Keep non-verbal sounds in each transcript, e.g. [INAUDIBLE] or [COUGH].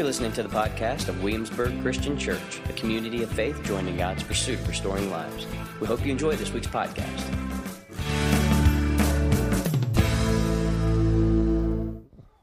You're listening to the podcast of Williamsburg Christian Church, a community of faith joined in God's pursuit of restoring lives. We hope you enjoy this week's podcast.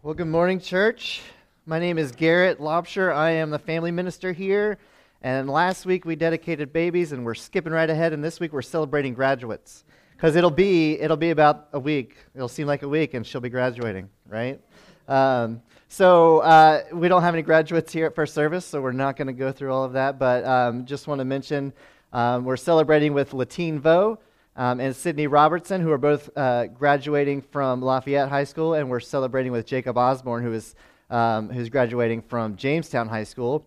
Well, good morning, church. My name is Garrett Lobsher. I am the family minister here. And last week we dedicated babies, and we're skipping right ahead. And this week we're celebrating graduates because it'll be it'll be about a week. It'll seem like a week, and she'll be graduating, right? Um, so uh, we don't have any graduates here at First Service, so we're not going to go through all of that. But um, just want to mention um, we're celebrating with Latine Vo um, and Sydney Robertson, who are both uh, graduating from Lafayette High School, and we're celebrating with Jacob Osborne, who is um, who's graduating from Jamestown High School,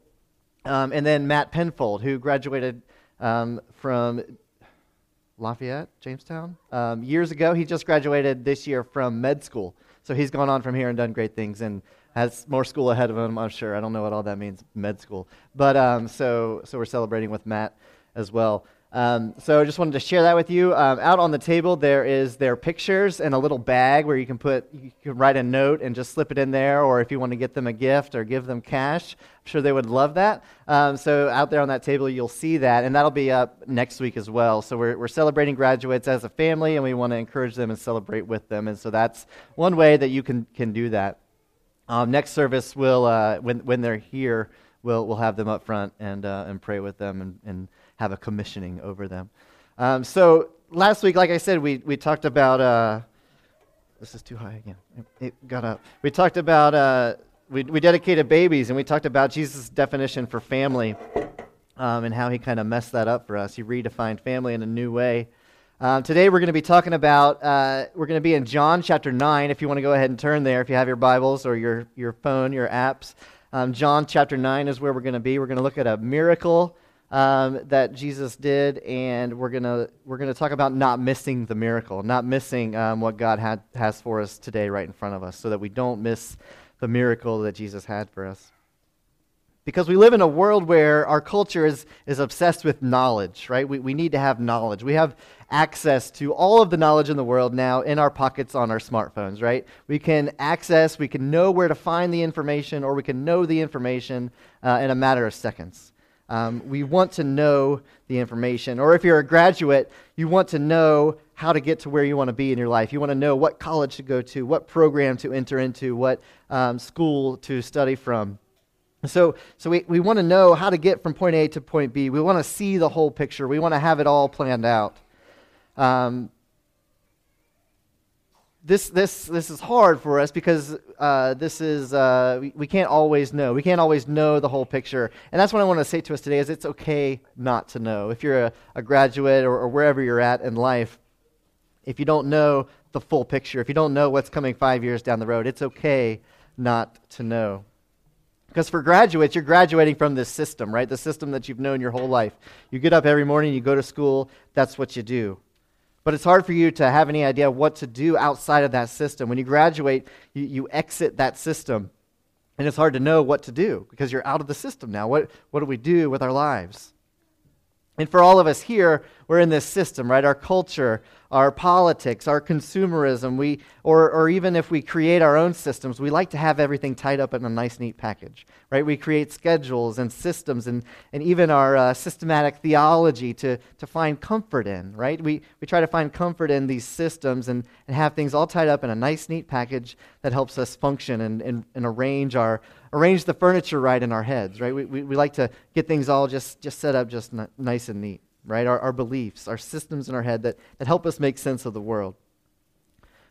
um, and then Matt Penfold, who graduated from Lafayette, Jamestown, years ago. He just graduated this year from med school. So he's gone on from here and done great things and has more school ahead of him, I'm sure. I don't know what all that means, med school. But um, so, so we're celebrating with Matt as well. Um, so I just wanted to share that with you. Um, out on the table, there is their pictures and a little bag where you can put, you can write a note and just slip it in there, or if you want to get them a gift or give them cash, I'm sure they would love that. Um, so out there on that table, you'll see that, and that'll be up next week as well. So we're, we're celebrating graduates as a family, and we want to encourage them and celebrate with them. And so that's one way that you can, can do that. Um, next service will, uh, when, when they're here, we'll, we'll have them up front and, uh, and pray with them and, and have a commissioning over them. Um, so last week, like I said, we, we talked about. Uh, this is too high again. It got up. We talked about. Uh, we, we dedicated babies, and we talked about Jesus' definition for family um, and how he kind of messed that up for us. He redefined family in a new way. Um, today we're going to be talking about, uh, we're going to be in John chapter 9. If you want to go ahead and turn there, if you have your Bibles or your, your phone, your apps. Um, John chapter 9 is where we're going to be. We're going to look at a miracle um, that Jesus did, and we're gonna we're gonna talk about not missing the miracle, not missing um, what God had has for us today, right in front of us, so that we don't miss the miracle that Jesus had for us. Because we live in a world where our culture is, is obsessed with knowledge, right? We, we need to have knowledge. We have access to all of the knowledge in the world now in our pockets on our smartphones, right? We can access, we can know where to find the information, or we can know the information uh, in a matter of seconds. Um, we want to know the information. Or if you're a graduate, you want to know how to get to where you want to be in your life. You want to know what college to go to, what program to enter into, what um, school to study from. So, so we, we want to know how to get from point A to point B. We want to see the whole picture. We want to have it all planned out. Um, this, this, this is hard for us because uh, this is, uh, we, we can't always know. We can't always know the whole picture. And that's what I want to say to us today is it's okay not to know. If you're a, a graduate or, or wherever you're at in life, if you don't know the full picture, if you don't know what's coming five years down the road, it's okay not to know. Because for graduates, you're graduating from this system, right? The system that you've known your whole life. You get up every morning, you go to school, that's what you do. But it's hard for you to have any idea what to do outside of that system. When you graduate, you, you exit that system. And it's hard to know what to do because you're out of the system now. What, what do we do with our lives? And for all of us here, we're in this system, right? Our culture, our politics, our consumerism, we, or, or even if we create our own systems, we like to have everything tied up in a nice, neat package, right? We create schedules and systems and, and even our uh, systematic theology to, to find comfort in, right? We, we try to find comfort in these systems and, and have things all tied up in a nice, neat package that helps us function and, and, and arrange, our, arrange the furniture right in our heads, right? We, we, we like to get things all just, just set up just n- nice and neat right? Our, our beliefs, our systems in our head that, that help us make sense of the world.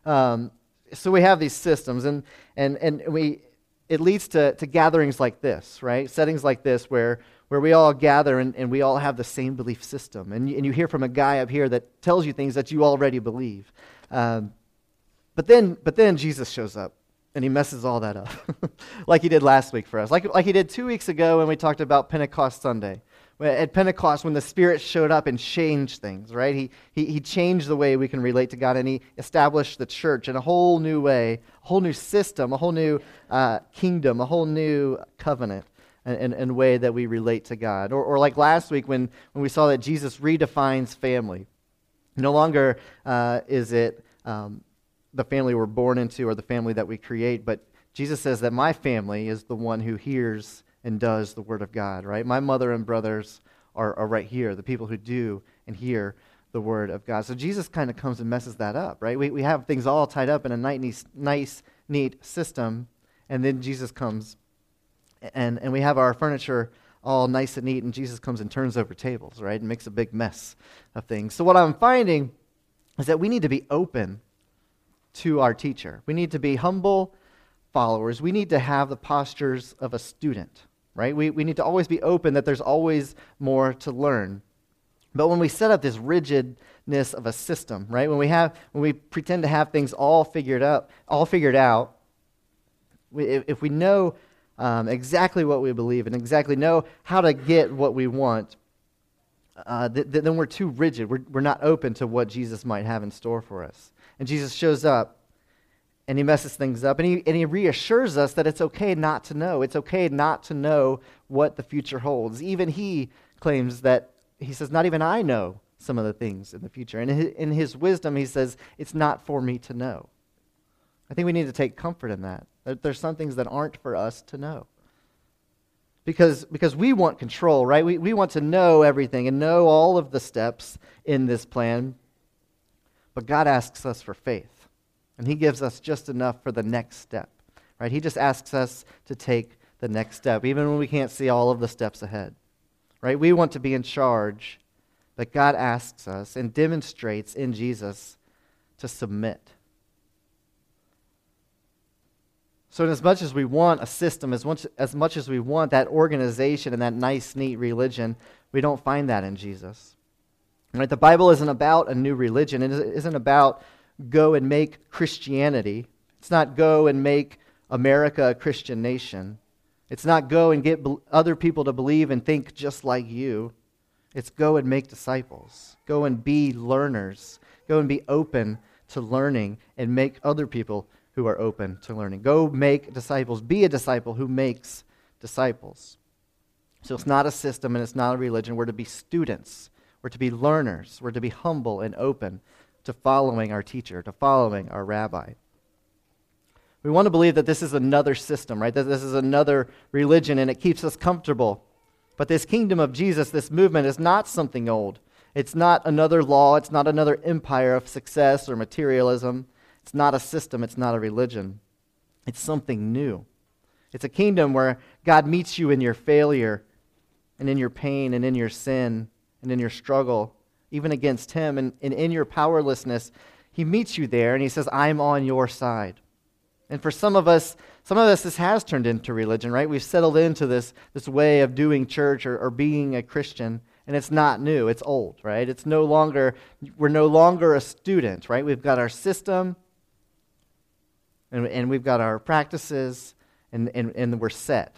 Um, so we have these systems, and, and, and we, it leads to, to gatherings like this, right? Settings like this where, where we all gather and, and we all have the same belief system. And, and you hear from a guy up here that tells you things that you already believe. Um, but, then, but then Jesus shows up and he messes all that up, [LAUGHS] like he did last week for us, like, like he did two weeks ago when we talked about Pentecost Sunday at Pentecost when the Spirit showed up and changed things, right? He, he, he changed the way we can relate to God and he established the church in a whole new way, a whole new system, a whole new uh, kingdom, a whole new covenant and, and, way that we relate to God. Or, or like last week when, when we saw that Jesus redefines family. No longer uh, is it um, the family we're born into or the family that we create, but Jesus says that my family is the one who hears and does the Word of God, right? My mother and brothers are, are right here, the people who do and hear the Word of God. So Jesus kind of comes and messes that up, right? We, we have things all tied up in a nice, nice, neat system, and then Jesus comes and, and we have our furniture all nice and neat, and Jesus comes and turns over tables, right? And makes a big mess of things. So, what I'm finding is that we need to be open to our teacher. We need to be humble followers. We need to have the postures of a student, right? We, we need to always be open that there's always more to learn. But when we set up this rigidness of a system, right? When we have when we pretend to have things all figured out, all figured out, we, if, if we know um, exactly what we believe and exactly know how to get what we want, uh, th- th- then we're too rigid. We're, we're not open to what Jesus might have in store for us. And Jesus shows up and he messes things up and he, and he reassures us that it's okay not to know. It's okay not to know what the future holds. Even he claims that, he says, Not even I know some of the things in the future. And in his wisdom, he says, It's not for me to know. I think we need to take comfort in that. There's some things that aren't for us to know. Because, because we want control, right? We, we want to know everything and know all of the steps in this plan. But God asks us for faith. And He gives us just enough for the next step, right? He just asks us to take the next step, even when we can't see all of the steps ahead, right? We want to be in charge, but God asks us and demonstrates in Jesus to submit So, in as much as we want a system, as much, as much as we want that organization and that nice, neat religion, we don't find that in Jesus. Right? The Bible isn't about a new religion. It isn't about go and make Christianity. It's not go and make America a Christian nation. It's not go and get other people to believe and think just like you. It's go and make disciples. Go and be learners. Go and be open to learning and make other people who are open to learning. Go make disciples. Be a disciple who makes disciples. So it's not a system and it's not a religion. We're to be students. We're to be learners. We're to be humble and open to following our teacher, to following our rabbi. We want to believe that this is another system, right? That this is another religion and it keeps us comfortable. But this kingdom of Jesus, this movement, is not something old. It's not another law. It's not another empire of success or materialism. It's not a system, it's not a religion. It's something new. It's a kingdom where God meets you in your failure and in your pain and in your sin and in your struggle, even against Him. And, and in your powerlessness, He meets you there and He says, I'm on your side. And for some of us, some of us, this has turned into religion, right? We've settled into this, this way of doing church or, or being a Christian and it's not new it's old right it's no longer we're no longer a student right we've got our system and, and we've got our practices, and, and, and we're set.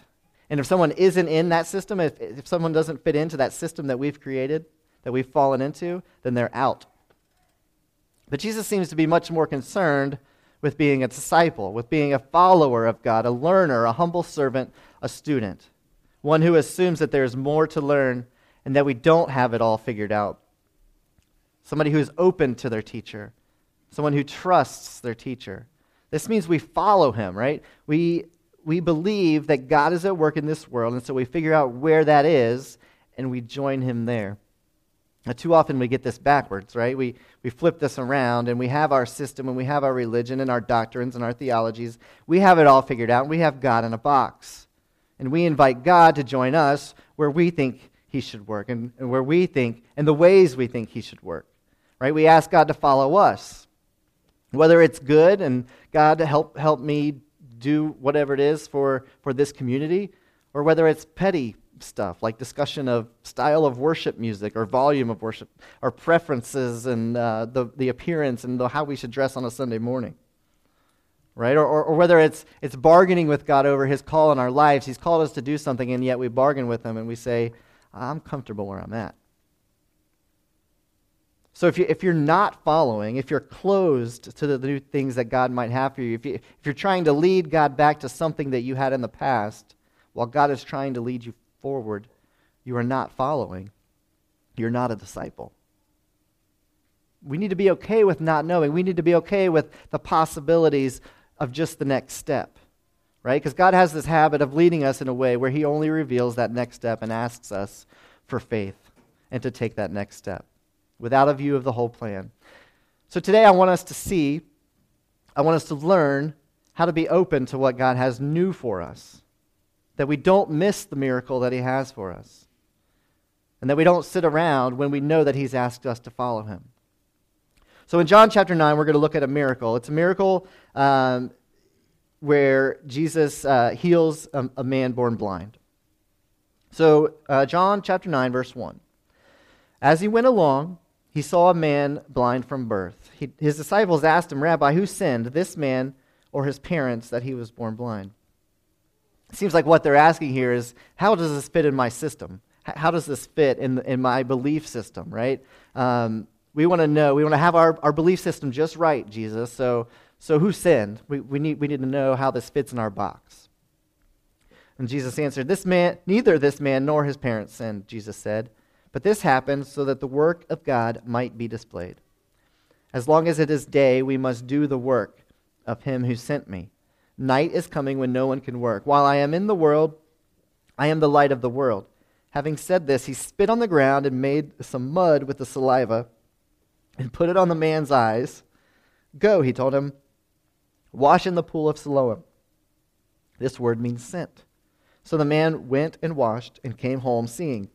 And if someone isn't in that system, if, if someone doesn't fit into that system that we've created, that we've fallen into, then they're out. But Jesus seems to be much more concerned with being a disciple, with being a follower of God, a learner, a humble servant, a student, one who assumes that there's more to learn and that we don't have it all figured out. Somebody who's open to their teacher, someone who trusts their teacher. This means we follow him, right? We, we believe that God is at work in this world, and so we figure out where that is, and we join him there. Now, too often we get this backwards, right? We, we flip this around and we have our system and we have our religion and our doctrines and our theologies. We have it all figured out. We have God in a box. And we invite God to join us where we think he should work and, and where we think, and the ways we think he should work, right? We ask God to follow us. Whether it's good and God to help help me do whatever it is for, for this community, or whether it's petty stuff like discussion of style of worship music or volume of worship or preferences and uh, the, the appearance and the, how we should dress on a Sunday morning. Right? Or, or, or, whether it's, it's bargaining with God over his call in our lives. He's called us to do something, and yet we bargain with him and we say, I'm comfortable where I'm at. So if, you, if you're not following, if you're closed to the new things that God might have for you, if, you, if you're trying to lead God back to something that you had in the past, while God is trying to lead you forward, you are not following. You're not a disciple. We need to be okay with not knowing. We need to be okay with the possibilities of just the next step. right? Because God has this habit of leading us in a way where He only reveals that next step and asks us for faith and to take that next step without a view of the whole plan. So today I want us to see, I want us to learn how to be open to what God has new for us, that we don't miss the miracle that He has for us, and that we don't sit around when we know that He's asked us to follow Him. So in John chapter 9, we're going to look at a miracle. It's a miracle um, where Jesus uh, heals a, a, man born blind. So, uh, John chapter 9, verse 1. As he went along, he saw a man blind from birth. He, his disciples asked him, Rabbi, who sinned, this man or his parents, that he was born blind? It seems like what they're asking here is, how does this fit in my system? How does this fit in, in my belief system, right? Um, we want to know, we want to have our, our belief system just right, Jesus. So, so who sinned? We, we, need, we need to know how this fits in our box. And Jesus answered, This man, neither this man nor his parents sinned, Jesus said. But this happened so that the work of God might be displayed. As long as it is day, we must do the work of him who sent me. Night is coming when no one can work. While I am in the world, I am the light of the world. Having said this, he spit on the ground and made some mud with the saliva and put it on the man's eyes. Go, he told him, wash in the pool of Siloam. This word means sent. So the man went and washed and came home seeing.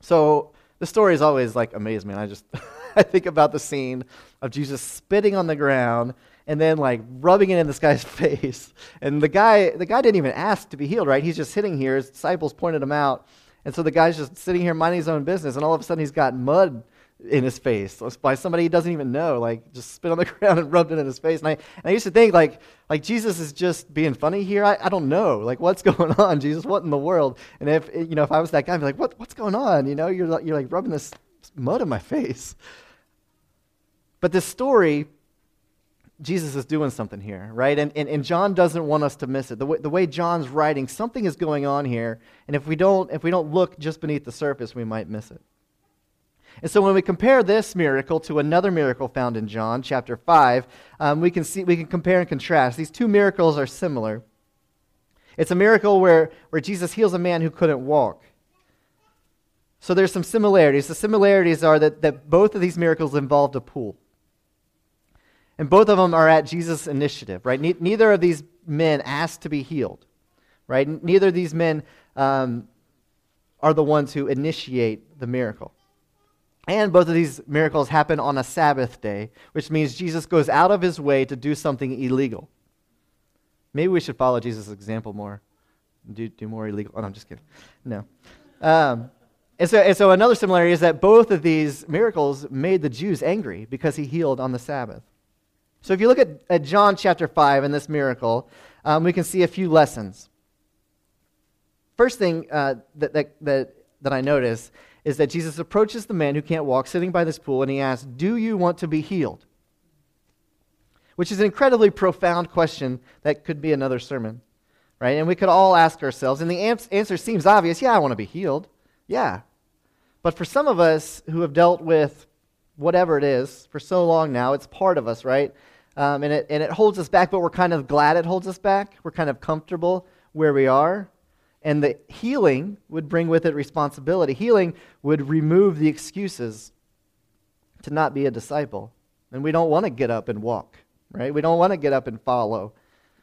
So the story is always like amazed me. And I just [LAUGHS] I think about the scene of Jesus spitting on the ground and then like rubbing it in this guy's [LAUGHS] face. And the guy the guy didn't even ask to be healed, right? He's just sitting here. His disciples pointed him out. And so the guy's just sitting here minding his own business, and all of a sudden he's got mud in his face by somebody he doesn't even know, like just spit on the [LAUGHS] ground and rubbed it in his face. And I, and I used to think like, like Jesus is just being funny here. I, I don't know, like what's [LAUGHS] going on, Jesus? What in the world? And if you know, if I was that guy, I'd be like, what, what's going on? You know, you're you're like rubbing this mud in my [LAUGHS] face. But this story, Jesus is doing something here, right? And, and, and John doesn't want us to miss it. The way, the way John's writing, something is going on here, and if we don't if we don't look just beneath the surface, we might miss it. And so when we compare this miracle to another miracle found in John chapter 5, um, we, can see, we can compare and contrast. These two miracles are similar. It's a miracle where, where Jesus heals a man who couldn't walk. So there's some similarities. The similarities are that, that both of these miracles involved a pool. And both of them are at Jesus' initiative, right? Ne- neither of these men asked to be healed, right? Neither of these men um, are the ones who initiate the miracle. And both of these miracles happen on a Sabbath day, which means Jesus goes out of his way to do something illegal. Maybe we should follow Jesus' example more. Do, do more illegal. Oh, no, I'm just kidding. No. Um, and, so, and so another similarity is that both of these miracles made the Jews angry because he healed on the Sabbath. So if you look at, at John chapter 5 in this miracle, um, we can see a few lessons. First thing uh, that, that, that, that I notice is that Jesus approaches the man who can't walk sitting by this pool and he asks, Do you want to be healed? Which is an incredibly profound question that could be another sermon, right? And we could all ask ourselves, and the answer seems obvious yeah, I want to be healed. Yeah. But for some of us who have dealt with whatever it is for so long now, it's part of us, right? Um, and, it, and it holds us back, but we're kind of glad it holds us back. We're kind of comfortable where we are. And the healing would bring with it responsibility. Healing would remove the excuses to not be a disciple. And we don't want to get up and walk, right? We don't want to get up and follow.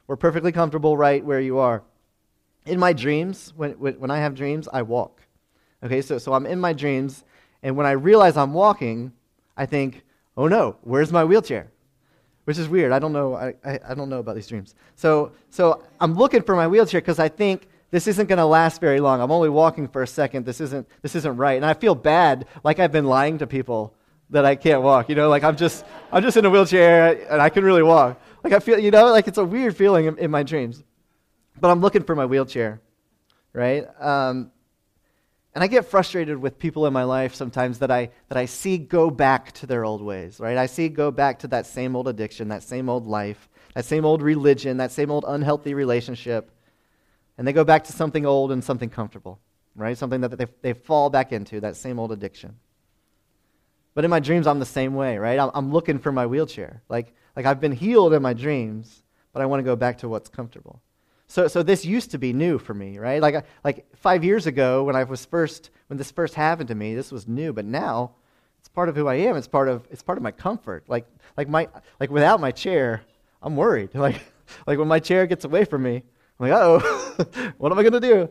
We're perfectly comfortable right where you are. In my dreams, when, when I have dreams, I walk. Okay, so, so I'm in my dreams, and when I realize I'm walking, I think, oh no, where's my wheelchair? Which is weird. I don't know. I, I, I don't know about these dreams. So, so I'm looking for my wheelchair because I think this isn't going to last very long. I'm only walking for a second. This isn't, this isn't right. And I feel bad, like I've been lying to people that I can't walk. You know, like I'm just, I'm just in a wheelchair and I can really walk. Like I feel, you know, like it's a weird feeling in, in my dreams. But I'm looking for my wheelchair, right? Um, and I get frustrated with people in my life sometimes that I, that I see go back to their old ways, right? I see go back to that same old addiction, that same old life, that same old religion, that same old unhealthy relationship. And they go back to something old and something comfortable, right? Something that they, they fall back into, that same old addiction. But in my dreams, I'm the same way, right? I'm, I'm looking for my wheelchair. Like, like I've been healed in my dreams, but I want to go back to what's comfortable. So, so this used to be new for me, right? Like, like five years ago when I was first, when this first happened to me, this was new. But now, it's part of who I am. It's part of, it's part of my comfort. Like, like my, like without my chair, I'm worried. [LAUGHS] Like, like when my chair gets away from me, I'm like, oh, [LAUGHS] what am I going to do?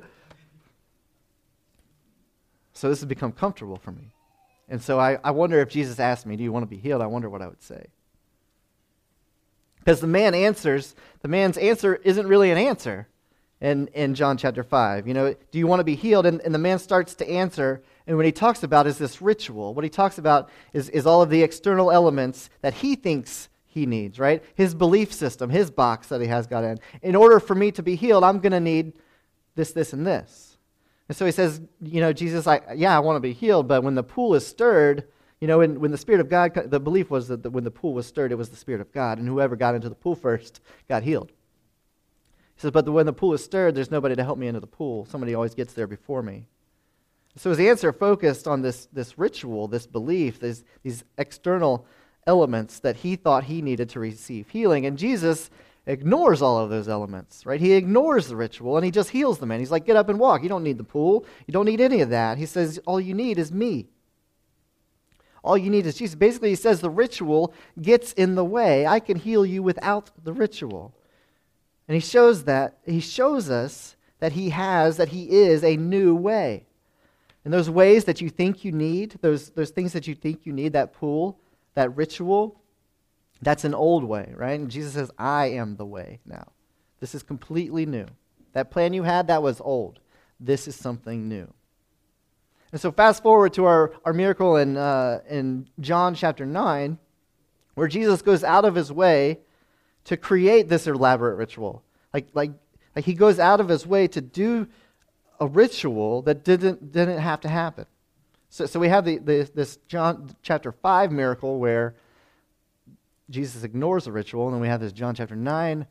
So this has become comfortable for me. And so I, I wonder if Jesus asked me, Do you want to be healed? I wonder what I would say. Because the man answers, the man's answer isn't really an answer in, in John chapter 5. You know, do you want to be healed? And, and the man starts to answer, and what he talks about is this ritual. What he talks about is, is all of the external elements that he thinks he needs, right? His belief system, his box that he has got in. In order for me to be healed, I'm going to need this, this, and this. And so he says, you know, Jesus, I, yeah, I want to be healed, but when the pool is stirred, you know, when, when the Spirit of God, the belief was that the, when the pool was stirred, it was the Spirit of God, and whoever got into the pool first got healed. He says, but the, when the pool is stirred, there's nobody to help me into the pool. Somebody always gets there before me. So his answer focused on this, this ritual, this belief, these, these external elements that he thought he needed to receive healing. And Jesus ignores all of those elements, right? He ignores the ritual and he just heals the man. He's like, get up and walk. You don't need the pool. You don't need any of that. He says, all you need is me. All you need is Jesus. Basically, he says the ritual gets in the way. I can heal you without the ritual. And he shows that, he shows us that he has, that he is a new way. And those ways that you think you need, those, those things that you think you need, that pool, that ritual, that's an old way, right? And Jesus says, I am the way now. This is completely new. That plan you had, that was old. This is something new. And so, fast forward to our, our miracle in, uh, in John chapter 9, where Jesus goes out of his way to create this elaborate ritual. Like, like, like he goes out of his way to do a ritual that didn't, didn't have to happen. So, so we have the, the, this John chapter 5 miracle where Jesus ignores the ritual, and then we have this John chapter 9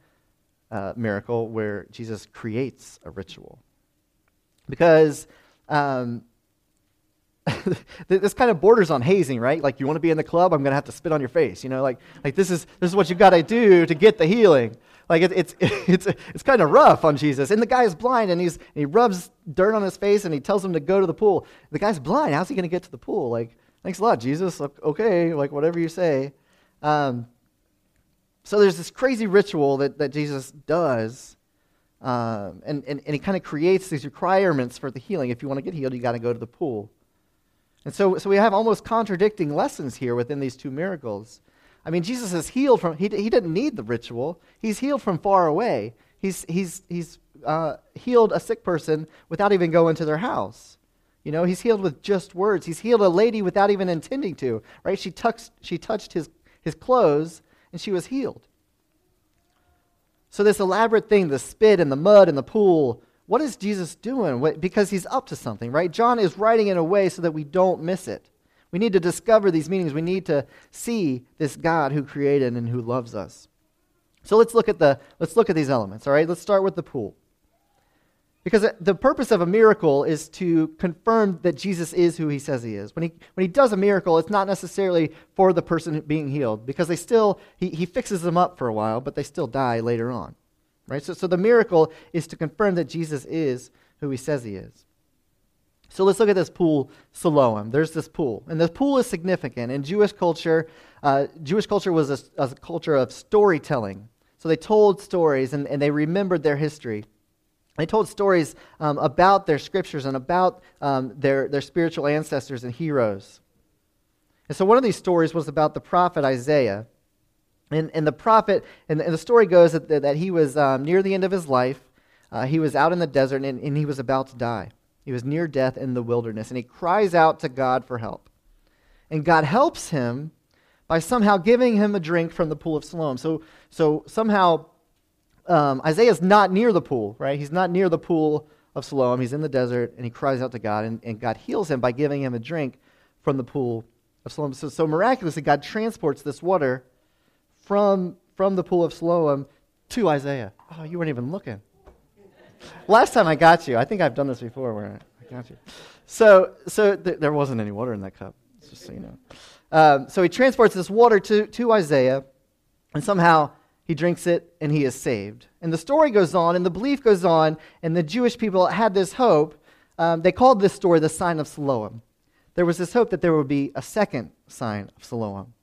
uh, miracle where Jesus creates a ritual. Because um, [LAUGHS] this kind of borders on hazing, right? Like you want to be in the club, I'm going to have to spit on your face. You know, like like this is this is what you've got to do to get the healing. Like it, it's [LAUGHS] it's it's kind of rough on Jesus. And the guy is blind, and he's and he rubs dirt on his face, and he tells him to go to the pool. The guy's blind. How's he going to get to the pool? Like, thanks a lot, Jesus. Okay, like whatever you say. Um, so there's this crazy ritual that that Jesus does. Um, and, and, and he kind of creates these requirements for the healing. If you want to get healed, you got to go to the pool. And so, so we have almost contradicting lessons here within these two miracles. I mean, Jesus is healed from, he, he didn't need the ritual. He's healed from far away. He's, he's, he's uh, healed a sick person without even going to their house. You know, he's healed with just words. He's healed a lady without even intending to, right? She, tucks, she touched his, his clothes and she was healed. So, this elaborate thing, the spit and the mud and the pool, what is Jesus doing? Because he's up to something, right? John is writing in a way so that we don't miss it. We need to discover these meanings. We need to see this God who created and who loves us. So let's look at the let's look at these elements, all right? Let's start with the pool. Because the purpose of a miracle is to confirm that Jesus is who he says he is. When he, when he does a miracle, it's not necessarily for the person being healed, because they still, he, he fixes them up for a while, but they still die later on. Right? So, so the miracle is to confirm that Jesus is who he says he is. So let's look at this pool, Siloam. There's this pool, and the pool is significant in Jewish culture. Uh, Jewish culture was a, a, culture of storytelling. So they told stories and, and they remembered their history. They told stories um, about their scriptures and about um, their, their spiritual ancestors and heroes. And so one of these stories was about the prophet Isaiah. And, and the prophet, and, and the story goes that, that he was um, near the end of his life. Uh, he was out in the desert and, and he was about to die. He was near death in the wilderness. And he cries out to God for help. And God helps him by somehow giving him a drink from the pool of Siloam. So, so somehow um, Isaiah's not near the pool, right? He's not near the pool of Siloam. He's in the desert and he cries out to God. And, and God heals him by giving him a drink from the pool of Siloam. So, so miraculously, God transports this water from, from the pool of Siloam to Isaiah. Oh, you weren't even looking. Last time I got you, I think I've done this before where I got you. So, so th- there wasn't any water in that cup, just so you know. Um, so he transports this water to, to Isaiah, and somehow he drinks it, and he is saved. And the story goes on, and the belief goes on, and the Jewish people had this hope. Um, they called this story the sign of Siloam. There was this hope that there would be a second sign of Siloam,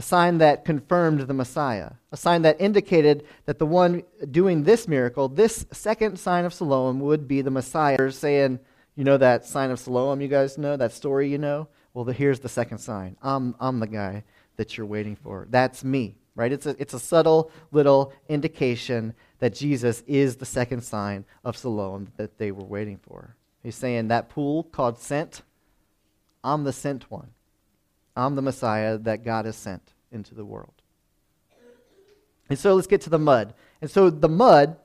a sign that confirmed the Messiah, a sign that indicated that the one doing this miracle, this second sign of Siloam, would be the Messiah, saying, You know that sign of Siloam you guys know, that story you know? Well, the, here's the second sign. I'm, I'm the guy that you're waiting for. That's me right? It's a, it's a subtle little indication that Jesus is the second sign of Siloam that they were waiting for. He's saying that pool called sent, I'm the sent one. I'm the Messiah that God has sent into the world. And so let's get to the mud. And so the mud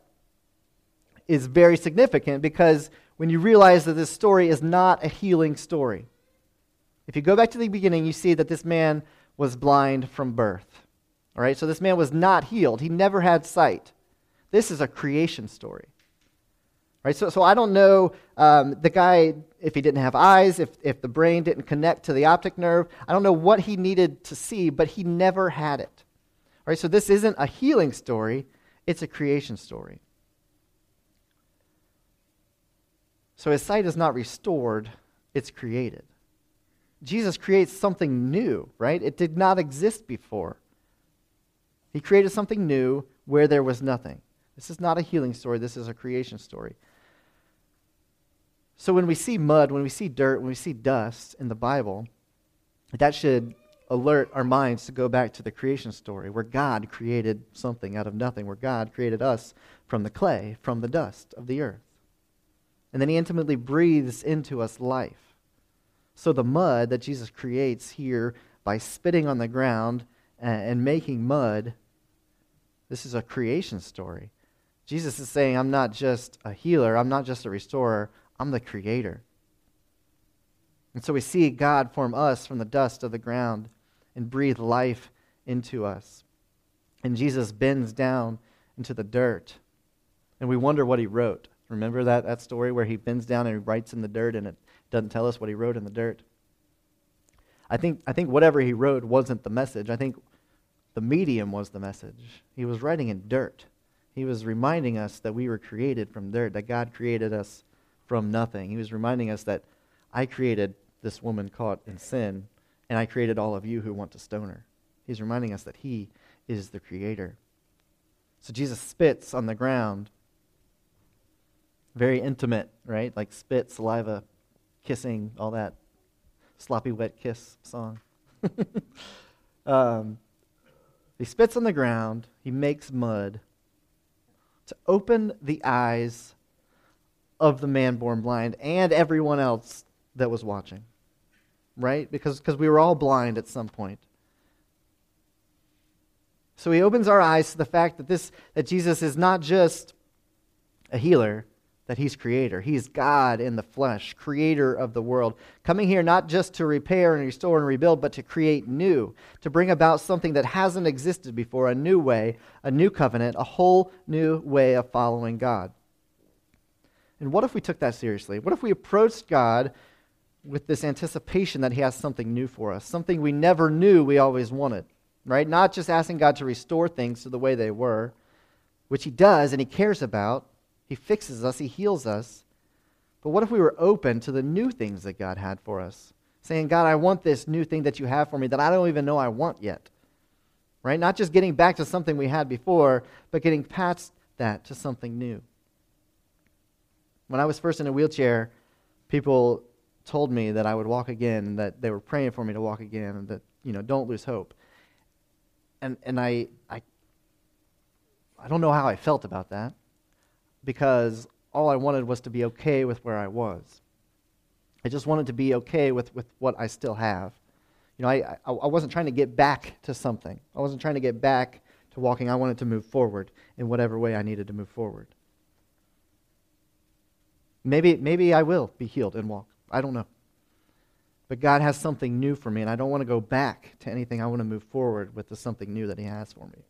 is very significant because when you realize that this story is not a healing story. If you go back to the beginning, you see that this man was blind from birth. All right, so this man was not healed. He never had sight. This is a creation story. Right, so, so I don't know um, the guy, if he didn't have eyes, if, if the brain didn't connect to the optic nerve. I don't know what he needed to see, but he never had it. Right, so this isn't a healing story, it's a creation story. So his sight is not restored, it's created. Jesus creates something new, right? It did not exist before. He created something new where there was nothing. This is not a healing story, this is a creation story. So when we see mud, when we see dirt, when we see dust in the Bible, that should alert our minds to go back to the creation story where God created something out of nothing, where God created us from the clay, from the dust of the earth. And then he intimately breathes into us life. So the mud that Jesus creates here by spitting on the ground and making mud this is a creation story. Jesus is saying, I'm not just a healer, I'm not just a restorer, I'm the creator. And so we see God form us from the dust of the ground and breathe life into us. And Jesus bends down into the dirt. And we wonder what he wrote. Remember that, that story where he bends down and he writes in the dirt and it doesn't tell us what he wrote in the dirt? I think, I think whatever he wrote wasn't the message. I think the medium was the message. He was writing in dirt. He was reminding us that we were created from dirt, that God created us from nothing. He was reminding us that I created this woman caught in sin, and I created all of you who want to stone her. He's reminding us that He is the creator. So Jesus spits on the ground. Very intimate, right? Like spit, saliva, kissing, all that sloppy wet kiss song. [LAUGHS] um, he spits on the ground, he makes mud to open the eyes of the man born blind and everyone else that was watching. Right? Because because we were all blind at some point. So he opens our eyes to the fact that this that Jesus is not just a healer, that he's creator. He's God in the flesh, creator of the world. Coming here not just to repair and restore and rebuild, but to create new, to bring about something that hasn't existed before, a new way, a new covenant, a whole new way of following God. And what if we took that seriously? What if we approached God with this anticipation that he has something new for us, something we never knew we always wanted, right? Not just asking God to restore things to the way they were, which he does and he cares about he fixes us, He heals us. But what if we were open to the new things that God had for us? Saying, God, I want this new thing that you have for me that I don't even know I want yet. Right? Not just getting back to something we had before, but getting past that to something new. When I was first in a wheelchair, people told me that I would walk again and that they were praying for me to walk again and that, you know, don't lose hope. And, and I, I, I don't know how I felt about that because all I wanted was to be okay with where I was. I just wanted to be okay with, with what I still have. You know, I, I, I wasn't trying to get back to something. I wasn't trying to get back to walking. I wanted to move forward in whatever way I needed to move forward. Maybe, maybe I will be healed and walk. I don't know. But God has something new for me, and I don't want to go back to anything. I want to move forward with the something new that He has for me.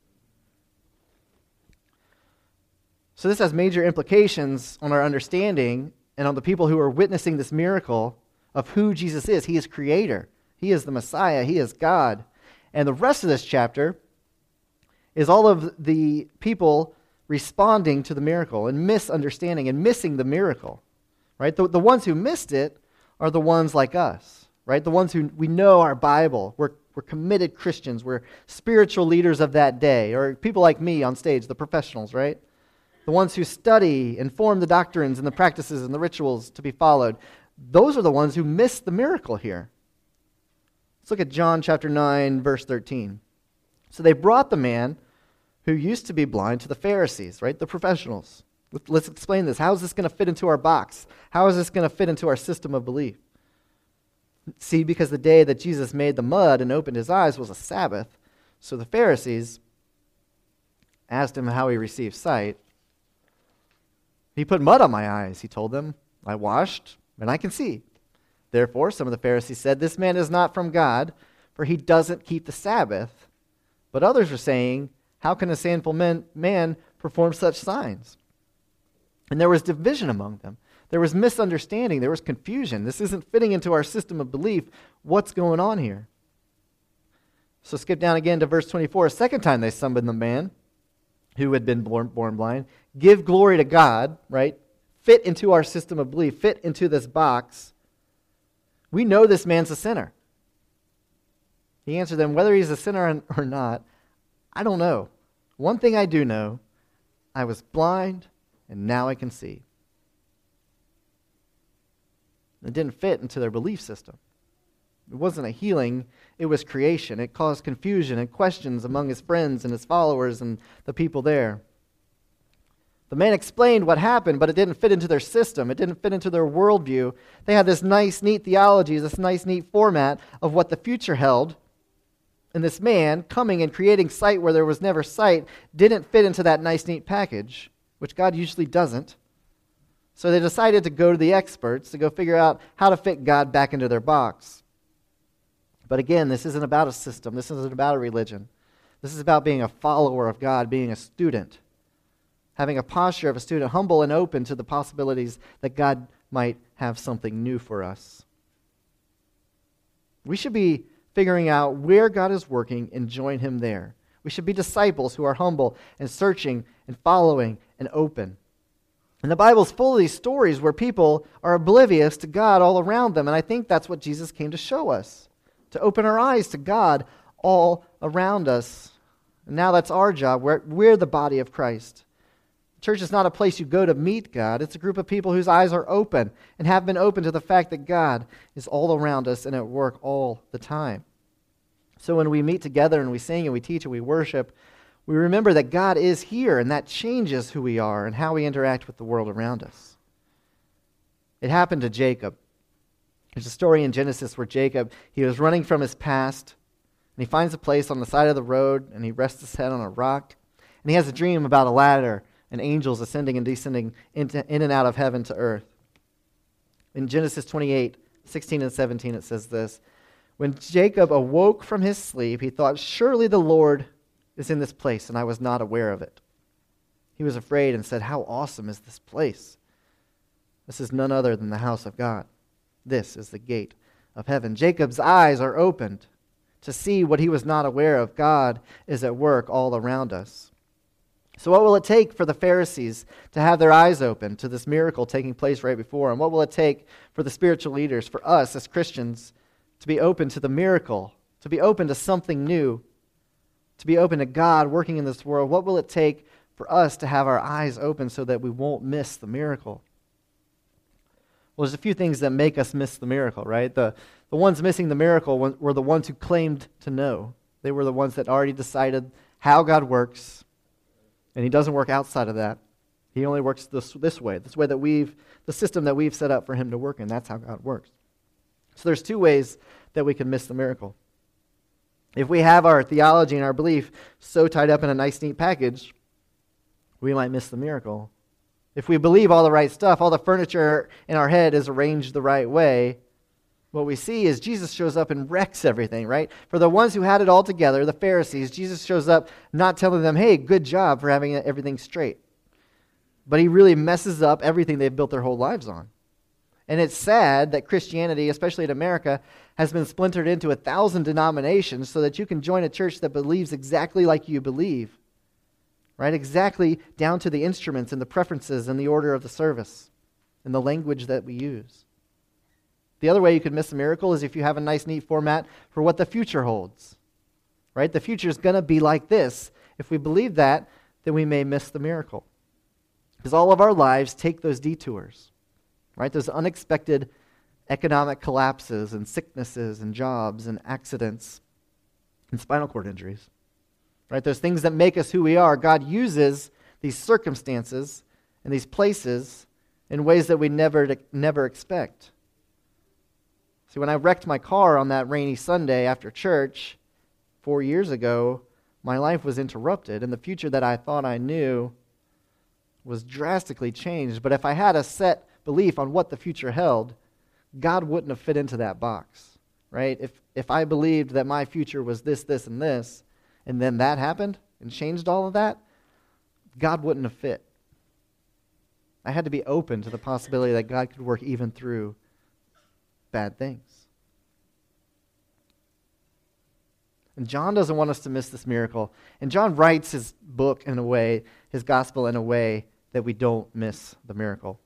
So, this has major implications on our understanding and on the people who are witnessing this miracle of who Jesus is. He is creator, He is the Messiah, He is God. And the rest of this chapter is all of the people responding to the miracle and misunderstanding and missing the miracle. Right? The, the ones who missed it are the ones like us, right? The ones who we know our Bible. We're, we're committed Christians. We're spiritual leaders of that day, or people like me on stage, the professionals, right? The ones who study and form the doctrines and the practices and the rituals to be followed. Those are the ones who miss the miracle here. Let's look at John chapter 9, verse 13. So they brought the man who used to be blind to the Pharisees, right? The professionals. Let's explain this. How is this going to fit into our box? How is this going to fit into our system of belief? See, because the day that Jesus made the mud and opened his eyes was a Sabbath, so the Pharisees asked him how he received sight. He put mud on my eyes, he told them. I washed, and I can see. Therefore, some of the Pharisees said, This man is not from God, for he doesn't keep the Sabbath. But others were saying, How can a sinful man, perform such signs? And there was division among them. There was misunderstanding. There was confusion. This isn't fitting into our system of belief. What's going on here? So skip down again to verse 24. A second time they summoned the man who had been born, born blind. Give glory to God, right? Fit into our system of belief, fit into this box. We know this man's a sinner. He answered them, Whether he's a sinner or not, I don't know. One thing I do know I was blind, and now I can see. It didn't fit into their belief system. It wasn't a healing, it was creation. It caused confusion and questions among his friends and his followers and the people there. The man explained what happened, but it didn't fit into their system. It didn't fit into their worldview. They had this nice, neat theology, this nice, neat format of what the future held. And this man coming and creating sight where there was never sight didn't fit into that nice, neat package, which God usually doesn't. So they decided to go to the experts to go figure out how to fit God back into their box. But again, this isn't about a system, this isn't about a religion. This is about being a follower of God, being a student having a posture of a student, humble and open to the possibilities that God might have something new for us. We should be figuring out where God is working and join Him there. We should be disciples who are humble and searching and following and open. And the Bible's full of these stories where people are oblivious to God all around them. And I think that's what Jesus came to show us to open our eyes to God all around us. And now that's our job. We're, we're the body of Christ. Church is not a place you go to meet God. It's a group of people whose eyes are open and have been open to the fact that God is all around us and at work all the time. So when we meet together and we sing and we teach and we worship, we remember that God is here and that changes who we are and how we interact with the world around us. It happened to Jacob. There's a story in Genesis where Jacob, he was running from his past and he finds a place on the side of the road and he rests his head on a rock and he has a dream about a ladder and angels ascending and descending into, in and out of heaven to earth. In Genesis 28 16 and 17, it says this When Jacob awoke from his sleep, he thought, Surely the Lord is in this place, and I was not aware of it. He was afraid and said, How awesome is this place! This is none other than the house of God. This is the gate of heaven. Jacob's eyes are opened to see what he was not aware of. God is at work all around us. So, what will it take for the Pharisees to have their eyes open to this miracle taking place right before them? What will it take for the spiritual leaders, for us as Christians, to be open to the miracle, to be open to something new, to be open to God working in this world? What will it take for us to have our eyes open so that we won't miss the miracle? Well, there's a few things that make us miss the miracle, right? The, the ones missing the miracle were the ones who claimed to know. They were the ones that already decided how God works and he doesn't work outside of that. He only works this, this way, this way that we've, the system that we've set up for him to work in. That's how God works. So there's two ways that we can miss the miracle. If we have our theology and our belief so tied up in a nice, neat package, we might miss the miracle. If we believe all the right stuff, all the furniture in our head is arranged the right way, what we see is Jesus shows up and wrecks everything, right? For the ones who had it all together, the Pharisees, Jesus shows up not telling them, hey, good job for having everything straight. But he really messes up everything they've built their whole lives on. And it's sad that Christianity, especially in America, has been splintered into a thousand denominations so that you can join a church that believes exactly like you believe. right? Exactly down to the instruments and the preferences and the order of the service and the language that we use. The other way you could miss a miracle is if you have a nice, neat format for what the future holds, right? The future is going to be like this. If we believe that, then we may miss the miracle. Because all of our lives take those detours, right? Those unexpected economic collapses and sicknesses and jobs and accidents and spinal cord injuries. Right? Those things that make us who we are. God uses these circumstances and these places in ways that we never, never expect. See, when I wrecked my car on that rainy Sunday after church four years ago, my life was interrupted, and the future that I thought I knew was drastically changed. But if I had a set belief on what the future held, God wouldn't have fit into that box, right? If, if I believed that my future was this, this, and this, and then that happened and changed all of that, God wouldn't have fit. I had to be open to the possibility that God could work even through bad things. And John doesn't want us to miss this miracle. And John writes his book in a way, his gospel in a way that we don't miss the miracle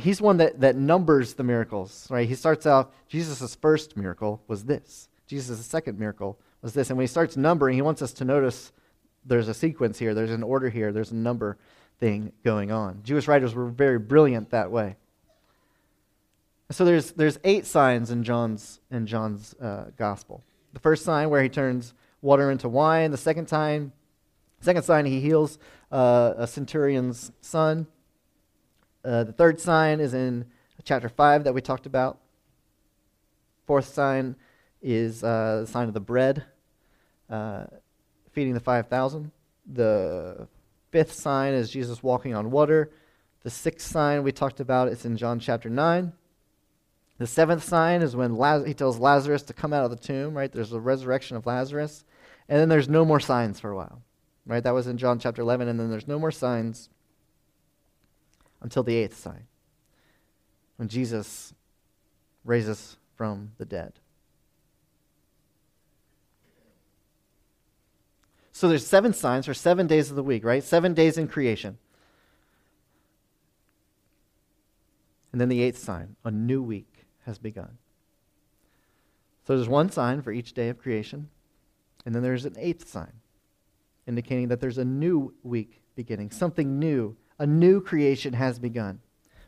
he's one that, that numbers the miracles, right? He starts out, Jesus' first miracle was this. Jesus' second miracle was this. And when he starts numbering, he wants us to notice there's a sequence here, there's an order here, there's a number thing going on. Jewish writers were very brilliant that way. So there's, there's eight signs in John's, in John's uh, gospel. The first sign where he turns water into wine. The second time, second sign he heals uh, a centurion's son. Uh, the third sign is in chapter 5 that we talked about. Fourth sign is uh, the sign of the bread, uh, feeding the 5,000. The fifth sign is Jesus walking on water. The sixth sign we talked about is in John chapter 9. The seventh sign is when Laz- he tells Lazarus to come out of the tomb, right? There's the resurrection of Lazarus. And then there's no more signs for a while, right? That was in John chapter 11. And then there's no more signs until the eighth sign, when Jesus raises from the dead. So there's seven signs for seven days of the week, right? Seven days in creation. And then the eighth sign, a new week has begun. So there's one sign for each day of creation, and then there's an eighth sign, indicating that there's a new week beginning, something new a new creation has begun.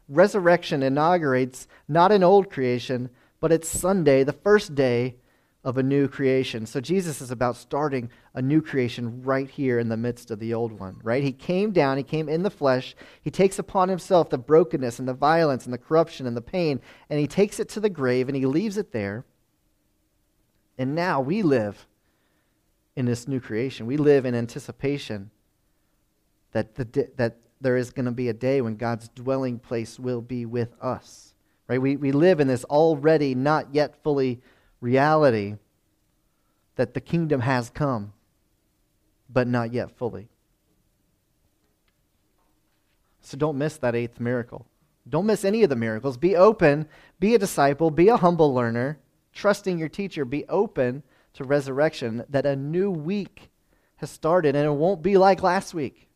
Resurrection inaugurates not an old creation, but it's Sunday, the first day of a new creation. So Jesus is about starting a new creation right here in the midst of the old one, right? He came down, he came in the flesh, he takes upon himself the brokenness and the violence and the corruption and the pain, and he takes it to the grave and he leaves it there. And now we live in this new creation. We live in anticipation that, the, that there is going to be a day when God's dwelling place will be with us. Right? We, we live in this already not yet fully reality that the kingdom has come, but not yet fully. So don't miss that eighth miracle. Don't miss any of the miracles. Be open, be a disciple, be a humble learner, trusting your teacher, be open to resurrection, that a new week has started and it won't be like last week.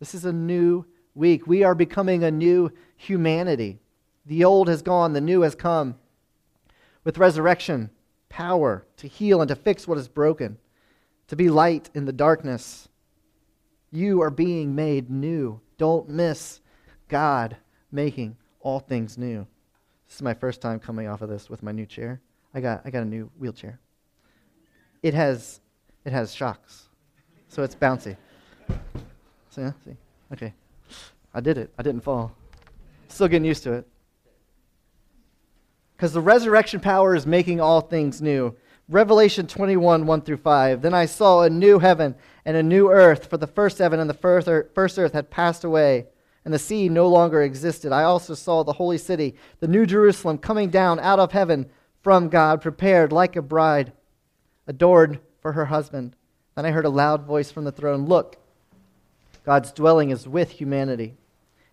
This is a new week. We are becoming a new humanity. The old has gone, the new has come. With resurrection, power to heal and to fix what is broken, to be light in the darkness. You are being made new. Don't miss God making all things new. This is my first time coming off of this with my new chair. I got, I got a new wheelchair. It has, it has shocks, so it's bouncy. See, see. Okay. I did it. I didn't fall. Still getting used to it. Because the resurrection power is making all things new. Revelation 21, 1 through 5. Then I saw a new heaven and a new earth, for the first heaven and the first earth had passed away, and the sea no longer existed. I also saw the holy city, the new Jerusalem, coming down out of heaven from God, prepared like a bride, adored for her husband. Then I heard a loud voice from the throne Look, God's dwelling is with humanity,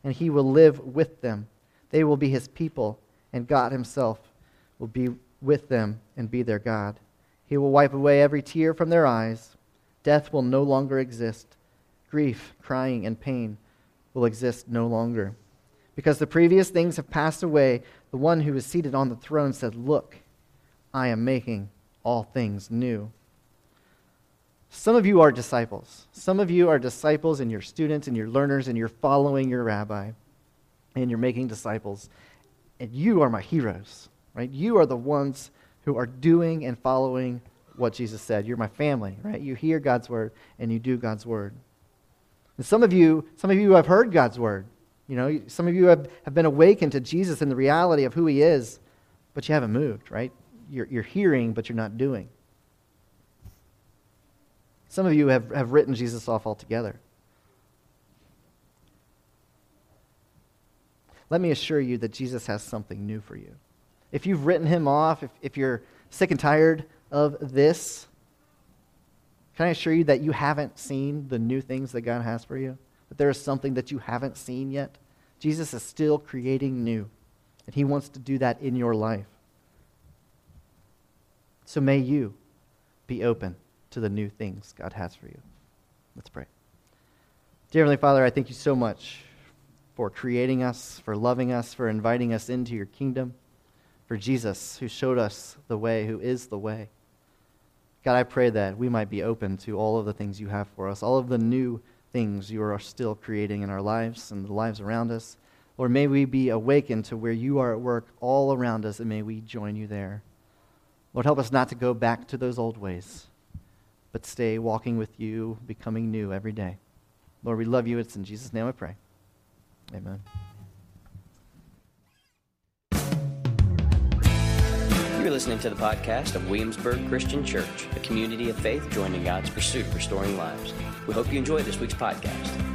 and he will live with them. They will be his people, and God himself will be with them and be their God. He will wipe away every tear from their eyes. Death will no longer exist. Grief, crying, and pain will exist no longer. Because the previous things have passed away, the one who is seated on the throne said, Look, I am making all things new. Some of you are disciples. Some of you are disciples, and you're students, and you're learners, and you're following your rabbi, and you're making disciples. And you are my heroes, right? You are the ones who are doing and following what Jesus said. You're my family, right? You hear God's word, and you do God's word. And some of you, some of you have heard God's word. You know, some of you have, have been awakened to Jesus and the reality of who he is, but you haven't moved, right? You're, you're hearing, but you're not doing. Some of you have, have written Jesus off altogether. Let me assure you that Jesus has something new for you. If you've written him off, if, if you're sick and tired of this, can I assure you that you haven't seen the new things that God has for you? That there is something that you haven't seen yet? Jesus is still creating new, and He wants to do that in your life. So may you be open to the new things God has for you. Let's pray. Dear Heavenly Father, I thank you so much for creating us, for loving us, for inviting us into your kingdom, for Jesus, who showed us the way, who is the way. God, I pray that we might be open to all of the things you have for us, all of the new things you are still creating in our lives and the lives around us. Lord, may we be awakened to where you are at work all around us, and may we join you there. Lord, help us not to go back to those old ways, but stay walking with you, becoming new every day. Lord, we love you. It's in Jesus' name I pray. Amen. You're listening to the podcast of Williamsburg Christian Church, a community of faith joining God's pursuit of restoring lives. We hope you enjoy this week's podcast.